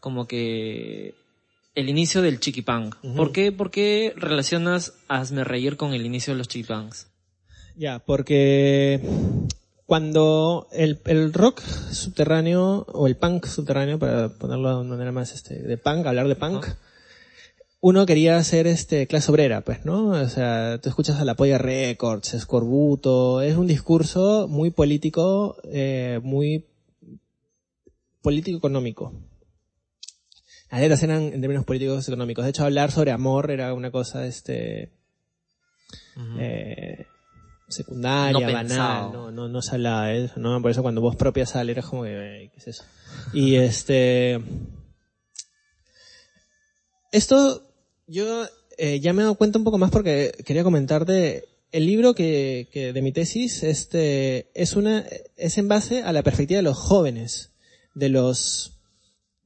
como que el inicio del chiquipunk. ¿Por qué, ¿Por qué relacionas Hazme Reír con el inicio de los chiquipunks? Ya, porque cuando el, el rock subterráneo, o el punk subterráneo, para ponerlo de una manera más este, de punk, hablar de punk, uno quería ser este clase obrera, pues, ¿no? O sea, tú escuchas a la Polla Records, Escorbuto, es un discurso muy político, eh, muy político-económico. Las letras eran en términos políticos económicos. De hecho, hablar sobre amor era una cosa, este, eh, secundaria, No banal, no, no, no se hablaba de eso, ¿no? Por eso cuando vos propia sale era como que, "Ey, ¿qué es eso? Y este, esto yo eh, ya me he dado cuenta un poco más porque quería comentarte el libro que, que de mi tesis este es una es en base a la perspectiva de los jóvenes, de los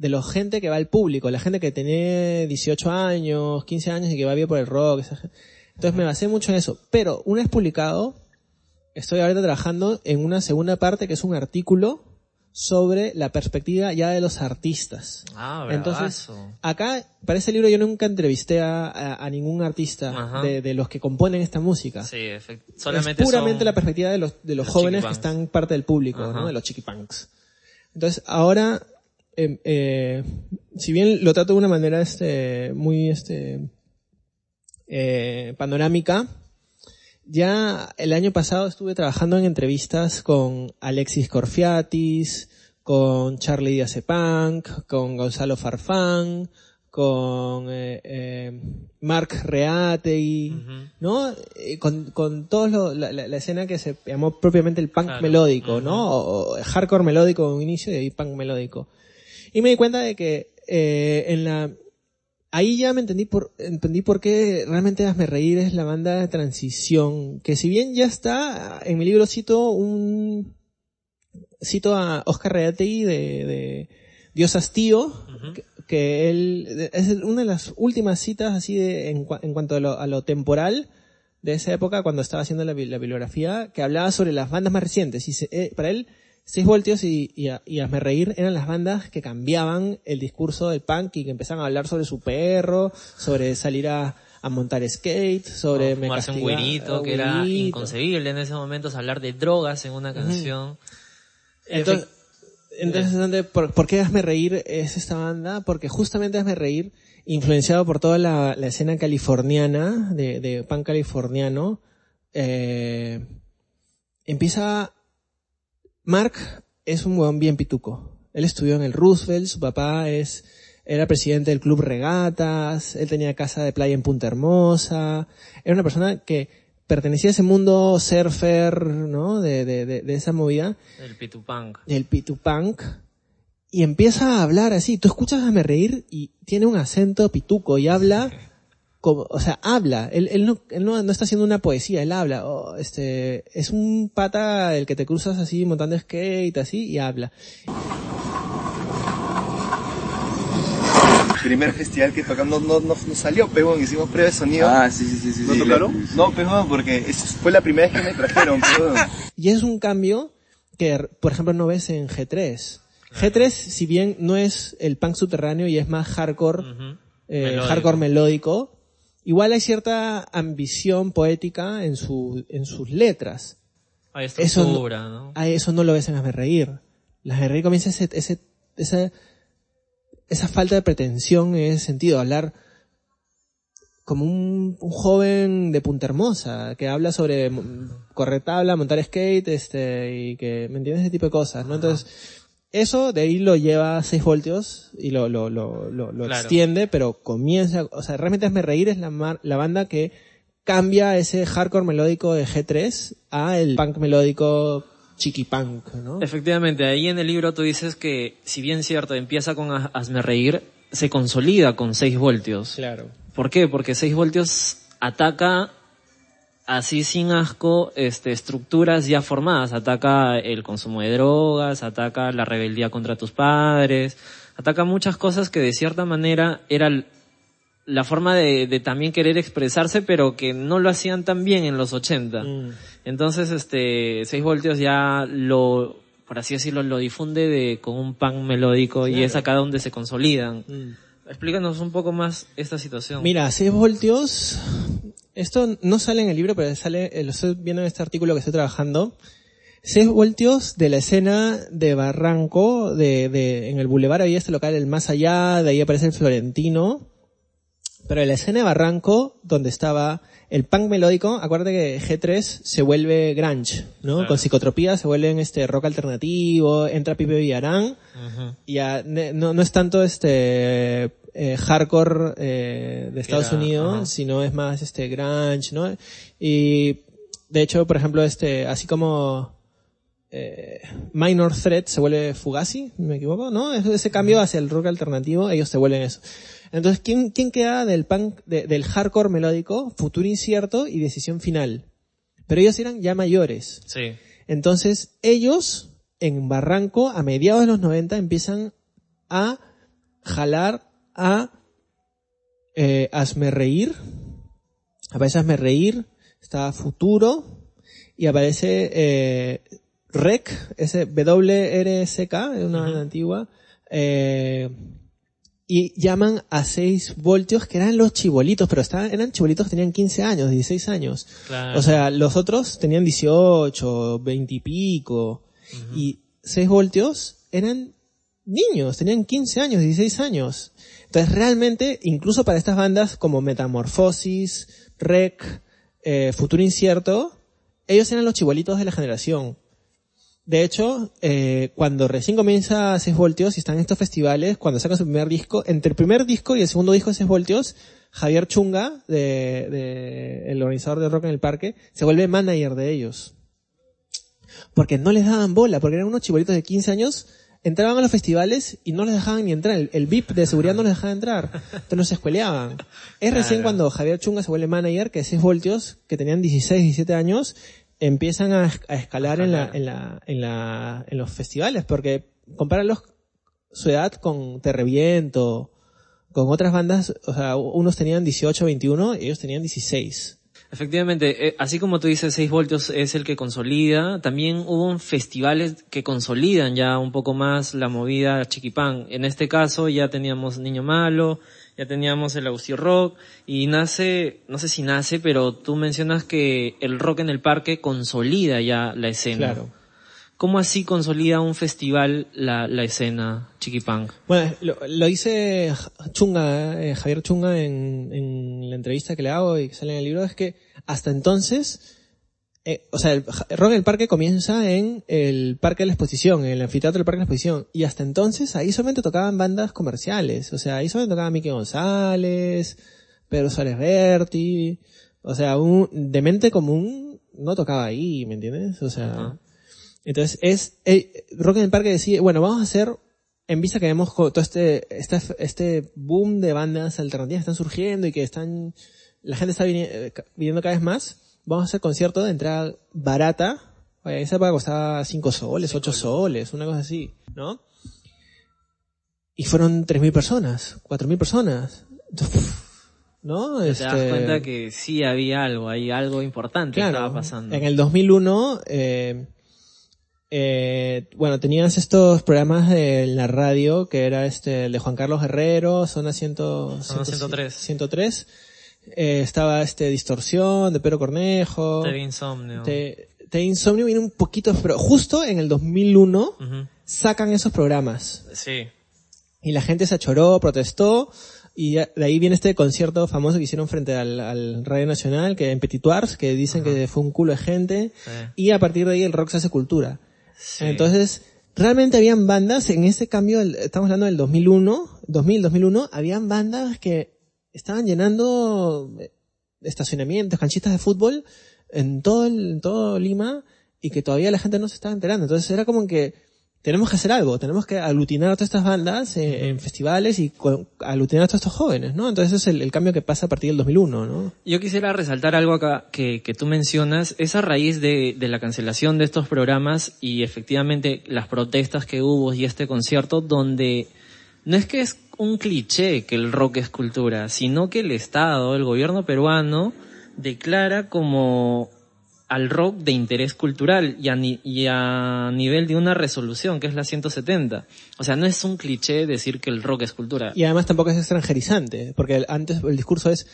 de la gente que va al público, la gente que tiene 18 años, 15 años y que va bien por el rock. esa gen- Entonces me basé mucho en eso. Pero una vez publicado, estoy ahorita trabajando en una segunda parte que es un artículo sobre la perspectiva ya de los artistas. Ah, Entonces, acá, para ese libro yo nunca entrevisté a, a- a ningún artista de, de los que componen esta música. Sí, solamente es puramente son- la perspectiva de los, de los, los jóvenes que están parte del público. ¿no? De los chiquipunks. Entonces, ahora, eh, eh, si bien lo trato de una manera, este, muy, este, eh, panorámica, ya el año pasado estuve trabajando en entrevistas con Alexis Corfiatis, con Charlie Díaz Punk, con Gonzalo Farfán, con eh, eh, Mark Reategui, Ujú. ¿no? Eh, con, con todos la, la- la escena que se llamó propiamente el punk Claro. melódico. ¿no? O, o hardcore melódico en un inicio y ahí punk melódico. Y me di cuenta de que eh, en la ahí ya me entendí por entendí por qué realmente Hazme Reír es la banda de transición, que si bien ya está en mi libro cito un cito a Oscar Reategui de, de Dios Hastío, Ujú. que, que él es una de las últimas citas así de en, en cuanto a lo, a lo temporal de esa época cuando estaba haciendo la, la bibliografía que hablaba sobre las bandas más recientes y se- eh, para él Seis voltios y, y, y Hazme Reír eran las bandas que cambiaban el discurso del punk y que empezaban a hablar sobre su perro, sobre salir a, a montar skate, sobre me fumarse un castiga- güirito, que era inconcebible en ese momento hablar de drogas en una canción. Entonces, entonces ¿dónde- por, por qué Hazme Reír es esta banda? Porque justamente Hazme Reír, influenciado por toda la, la escena californiana, de, de punk californiano, eh, empieza... Mark es un huevón bien pituco. Él estudió en el Roosevelt, su papá es era presidente del club Regatas, él tenía casa de playa en Punta Hermosa, era una persona que pertenecía a ese mundo surfer, ¿no? De, de, de, de esa movida El pitupunk. del pitupunk y empieza a hablar así. Tú escuchas a me reír y tiene un acento pituco y habla como, o sea, habla. Él, él, no, él no, no está haciendo una poesía, él habla. Oh, este, es un pata el que te cruzas así montando skate así y habla. primer festival que tocamos no, no, no salió, pero hicimos prueba de sonido. Ah, sí, sí, sí, sí. ¿No sí, tocaron? la- No, pero porque fue la primera vez que me trajeron, pero Y es un cambio que, por ejemplo, no ves en G3. G3, si bien no es el punk subterráneo y es más hardcore, eh, Melódico. hardcore melódico, igual hay cierta ambición poética en, su, en sus letras. Hay Eso no- estructura, ¿no? A eso no lo ves en Hazme Reír. Las Hazme Reír comienza ese, ese, esa, esa falta de pretensión en ese sentido, hablar como un, un joven de Punta Hermosa, que habla sobre correr tabla, montar skate, este, y que, ¿me entiendes? Ese tipo de cosas, ¿no? Entonces, eso de ahí lo lleva a 6 voltios y lo, lo, lo, lo, lo Claro. extiende, pero comienza, o sea, realmente Hazme Reír es la, mar- la banda que cambia ese hardcore melódico de G3 a el punk melódico chiquipunk, ¿no? Efectivamente, ahí en el libro tú dices que, si bien cierto, empieza con Haz- Hazme Reír, se consolida con 6 voltios. Claro. ¿Por qué? Porque 6 voltios ataca así sin asco este, estructuras ya formadas. Ataca el consumo de drogas, ataca la rebeldía contra tus padres, ataca muchas cosas que de cierta manera era la forma de, de también querer expresarse, pero que no lo hacían tan bien en los 80. Mm. Entonces, este, 6 voltios ya lo, por así decirlo, lo difunde de, con un pan melódico y es acá donde se consolidan. Mm. Explícanos un poco más esta situación. Mira, 6 voltios, esto no sale en el libro, pero sale, eh, lo estoy viendo en este artículo que estoy trabajando. 6 voltios de la escena de Barranco, de, de, en el Boulevard había este local, el Más Allá, de ahí aparece el Florentino. Pero en la escena de Barranco, donde estaba el punk melódico, acuérdate que G3 se vuelve grunge, ¿no? Claro. Con psicotropía se vuelven este rock alternativo, entra Pipe Villarán, Ujú. y ya ne- no, no es tanto este eh, hardcore eh, de Estados era, Unidos, ajá. sino es más este grunge, ¿no? Y de hecho, por ejemplo, este, así como eh, Minor Threat se vuelve Fugazi, me equivoco, ¿no? Es- Ese cambio hacia el rock alternativo, ellos se vuelven eso. Entonces, ¿quién, quién queda del punk, de- del hardcore melódico? Futuro incierto y decisión final. Pero ellos eran ya mayores. Sí. Entonces, ellos en Barranco, a mediados de los 90, empiezan a jalar a eh, Hazme Reír. Aparece Hazme Reír, está Futuro, y aparece eh, REC, ese WRSK, es una banda antigua, eh, y llaman a 6 voltios, que eran los chibolitos, pero estaban, eran chibolitos que tenían 15 años, 16 años. Claro. O sea, los otros tenían 18, 20 y pico. Y 6 voltios eran niños, tenían 15 años, 16 años. Entonces realmente, incluso para estas bandas como Metamorfosis, Rec, eh, Futuro Incierto, ellos eran los chibolitos de la generación. De hecho, eh, cuando recién comienza 6 voltios y están en estos festivales, cuando sacan su primer disco, entre el primer disco y el segundo disco de 6 voltios, Javier Chunga, de, el organizador de Rock en el Parque, se vuelve manager de ellos. Porque no les daban bola, porque eran unos chibolitos de 15 años, entraban a los festivales y no les dejaban ni entrar. El, el VIP de seguridad no les dejaba entrar. Entonces no se escueleaban. Es recién cuando Javier Chunga se vuelve manager, que 6 voltios, que tenían 16, 17 años, empiezan a, a escalar en la, en la, en la, en los festivales, porque compáralos su edad con Te Reviento, con otras bandas, o sea, unos tenían 18, 21 y ellos tenían 16. Efectivamente, eh, así como tú dices, 6 voltios es el que consolida, también hubo festivales que consolidan ya un poco más la movida chiquipán. En este caso ya teníamos Niño Malo, ya teníamos el Agustín Rock, y nace, no sé si nace, pero tú mencionas que el rock en el parque consolida ya la escena. Claro. ¿Cómo así consolida un festival la, la escena chiquipán? Bueno, lo, lo dice Chunga, eh, Javier Chunga en, en la entrevista que le hago y que sale en el libro, es que hasta entonces, eh, o sea, el Rock en el Parque comienza en el Parque de la Exposición, en el anfiteatro del Parque de la Exposición, y hasta entonces ahí solamente tocaban bandas comerciales, o sea, ahí solamente tocaba Miki González, Pedro Suárez Berti, o sea, un demente común no tocaba ahí, ¿me entiendes? O sea. Entonces es, eh, Rock en el Parque decide, bueno, vamos a hacer, en vista que vemos todo este, este, este boom de bandas alternativas que están surgiendo y que están, la gente está eh, viniendo cada vez más, vamos a hacer concierto de entrada barata, Oye, esa época costaba 5 soles, 8 soles, una cosa así, ¿no? Y fueron 3.000 personas, 4.000 personas. ¿No? Te Este, das cuenta que sí había algo, hay algo importante que estaba pasando. En el 2001, eh, eh, bueno, tenías estos programas de la radio, que era este, el de Juan Carlos Guerrero, Zona 100, Zona 103. 103. Eh, estaba este Distorsión, de Pedro Cornejo. Te insomnio. Te, Insomnio viene un poquito, pero justo en el 2001 Ujú. sacan esos programas. Sí. Y la gente se achoró, protestó, y de ahí viene este concierto famoso que hicieron frente al, al Radio Nacional, que en Petitoires, que dicen que fue un culo de gente, Sí. y a partir de ahí el rock se hace cultura. Entonces, realmente habían bandas, en ese cambio, estamos hablando del 2001, 2000, 2001, habían bandas que estaban llenando eh, estacionamientos, canchitas de fútbol en todo, el- en todo Lima, y que todavía la gente no se estaba enterando. Entonces era como que tenemos que hacer algo, tenemos que aglutinar a todas estas bandas eh, en festivales y aglutinar a todos estos jóvenes, ¿no? Entonces ese es el, el cambio que pasa a partir del 2001, ¿no? Yo quisiera resaltar algo acá que, que tú mencionas, esa raíz de, de la cancelación de estos programas y efectivamente las protestas que hubo y este concierto donde no es que es un cliché que el rock es cultura, sino que el Estado, el gobierno peruano, declara como al rock de interés cultural y a, ni- y a nivel de una resolución que es la 170. O sea, no es un cliché decir que el rock es cultura. Y además tampoco es extranjerizante, porque antes el discurso es,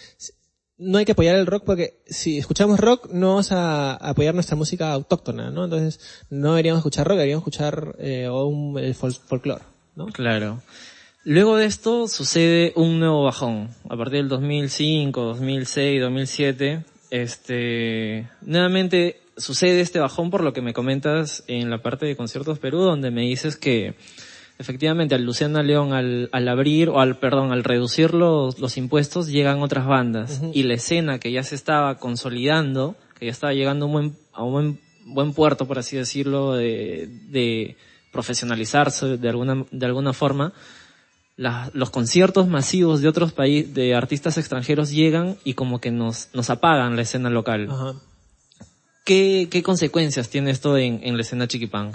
no hay que apoyar el rock porque si escuchamos rock no vamos a apoyar nuestra música autóctona, ¿no? Entonces no deberíamos escuchar rock, deberíamos escuchar eh, o un, el fol- folclore, ¿no? Claro. Luego de esto sucede un nuevo bajón. A partir del 2005, 2006, 2007, este, nuevamente sucede este bajón por lo que me comentas en la parte de Conciertos Perú, donde me dices que efectivamente al Luciana León al, al abrir, o al, perdón, al reducir los, los impuestos, llegan otras bandas. Y la escena que ya se estaba consolidando, que ya estaba llegando a un buen, a un buen, buen puerto, por así decirlo, de, de profesionalizarse de alguna, de alguna forma, la- los conciertos masivos de otros países, de artistas extranjeros llegan y como que nos, nos apagan la escena local. Ajá. ¿Qué, qué consecuencias tiene esto en, en la escena chiquipán?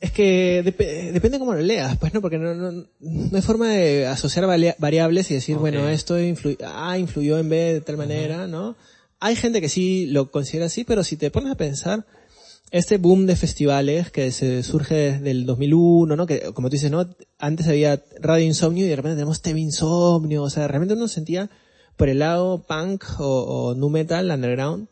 Es que dep- depende cómo lo leas, pues no, porque no, no, no hay forma de asociar variables y decir, Ok. bueno, esto influ- ah, influyó en B de tal manera, ¿no? Hay gente que sí lo considera así, pero si te pones a pensar, este boom de festivales que se surge desde el 2001, ¿no? Que, como tú dices, ¿no? Antes había Radio Insomnio y de repente tenemos TV Insomnio, o sea, realmente uno sentía por el lado punk o, o nu metal, underground,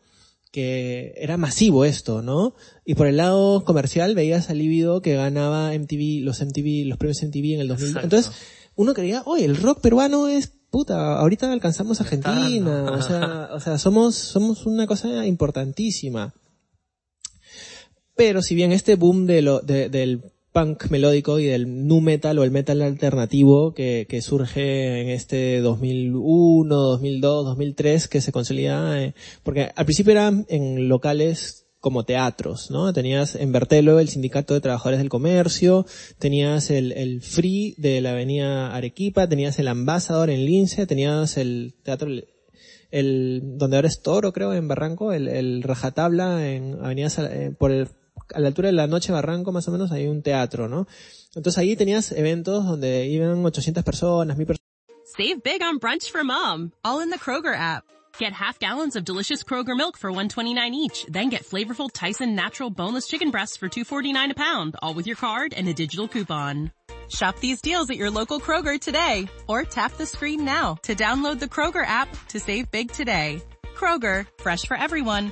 que era masivo esto, ¿no? Y por el lado comercial veías a Líbido que ganaba MTV, los MTV, los premios MTV en el 2000. Exacto. Entonces, uno creía, oye, el rock peruano es puta, ahorita alcanzamos Argentina, o sea, o sea, somos, somos una cosa importantísima. Pero si bien este boom de lo, de- del punk melódico y del nu metal o el metal alternativo que, que surge en este 2001, 2002, 2003, que se consolida, eh, porque al principio eran en locales como teatros, ¿no? Tenías en Bertelo el Sindicato de Trabajadores del Comercio, tenías el, el Free de la Avenida Arequipa, tenías el Ambassador en Lince, tenías el Teatro el donde ahora es Toro, creo, en Barranco, el, el Rajatabla en Avenida eh, por el, a la altura de la noche Barranco más o menos hay un teatro, ¿no? Entonces ahí tenías eventos donde iban 800 personas, 1000 personas. Save big on brunch for mom, all in the Kroger app. Get half gallons of delicious Kroger milk for 129 each, then get flavorful Tyson natural boneless chicken breasts for 249 a pound, all with your card and a digital coupon. Shop these deals at your local Kroger today, or tap the screen now to download the Kroger app to save big today. Kroger, fresh for everyone.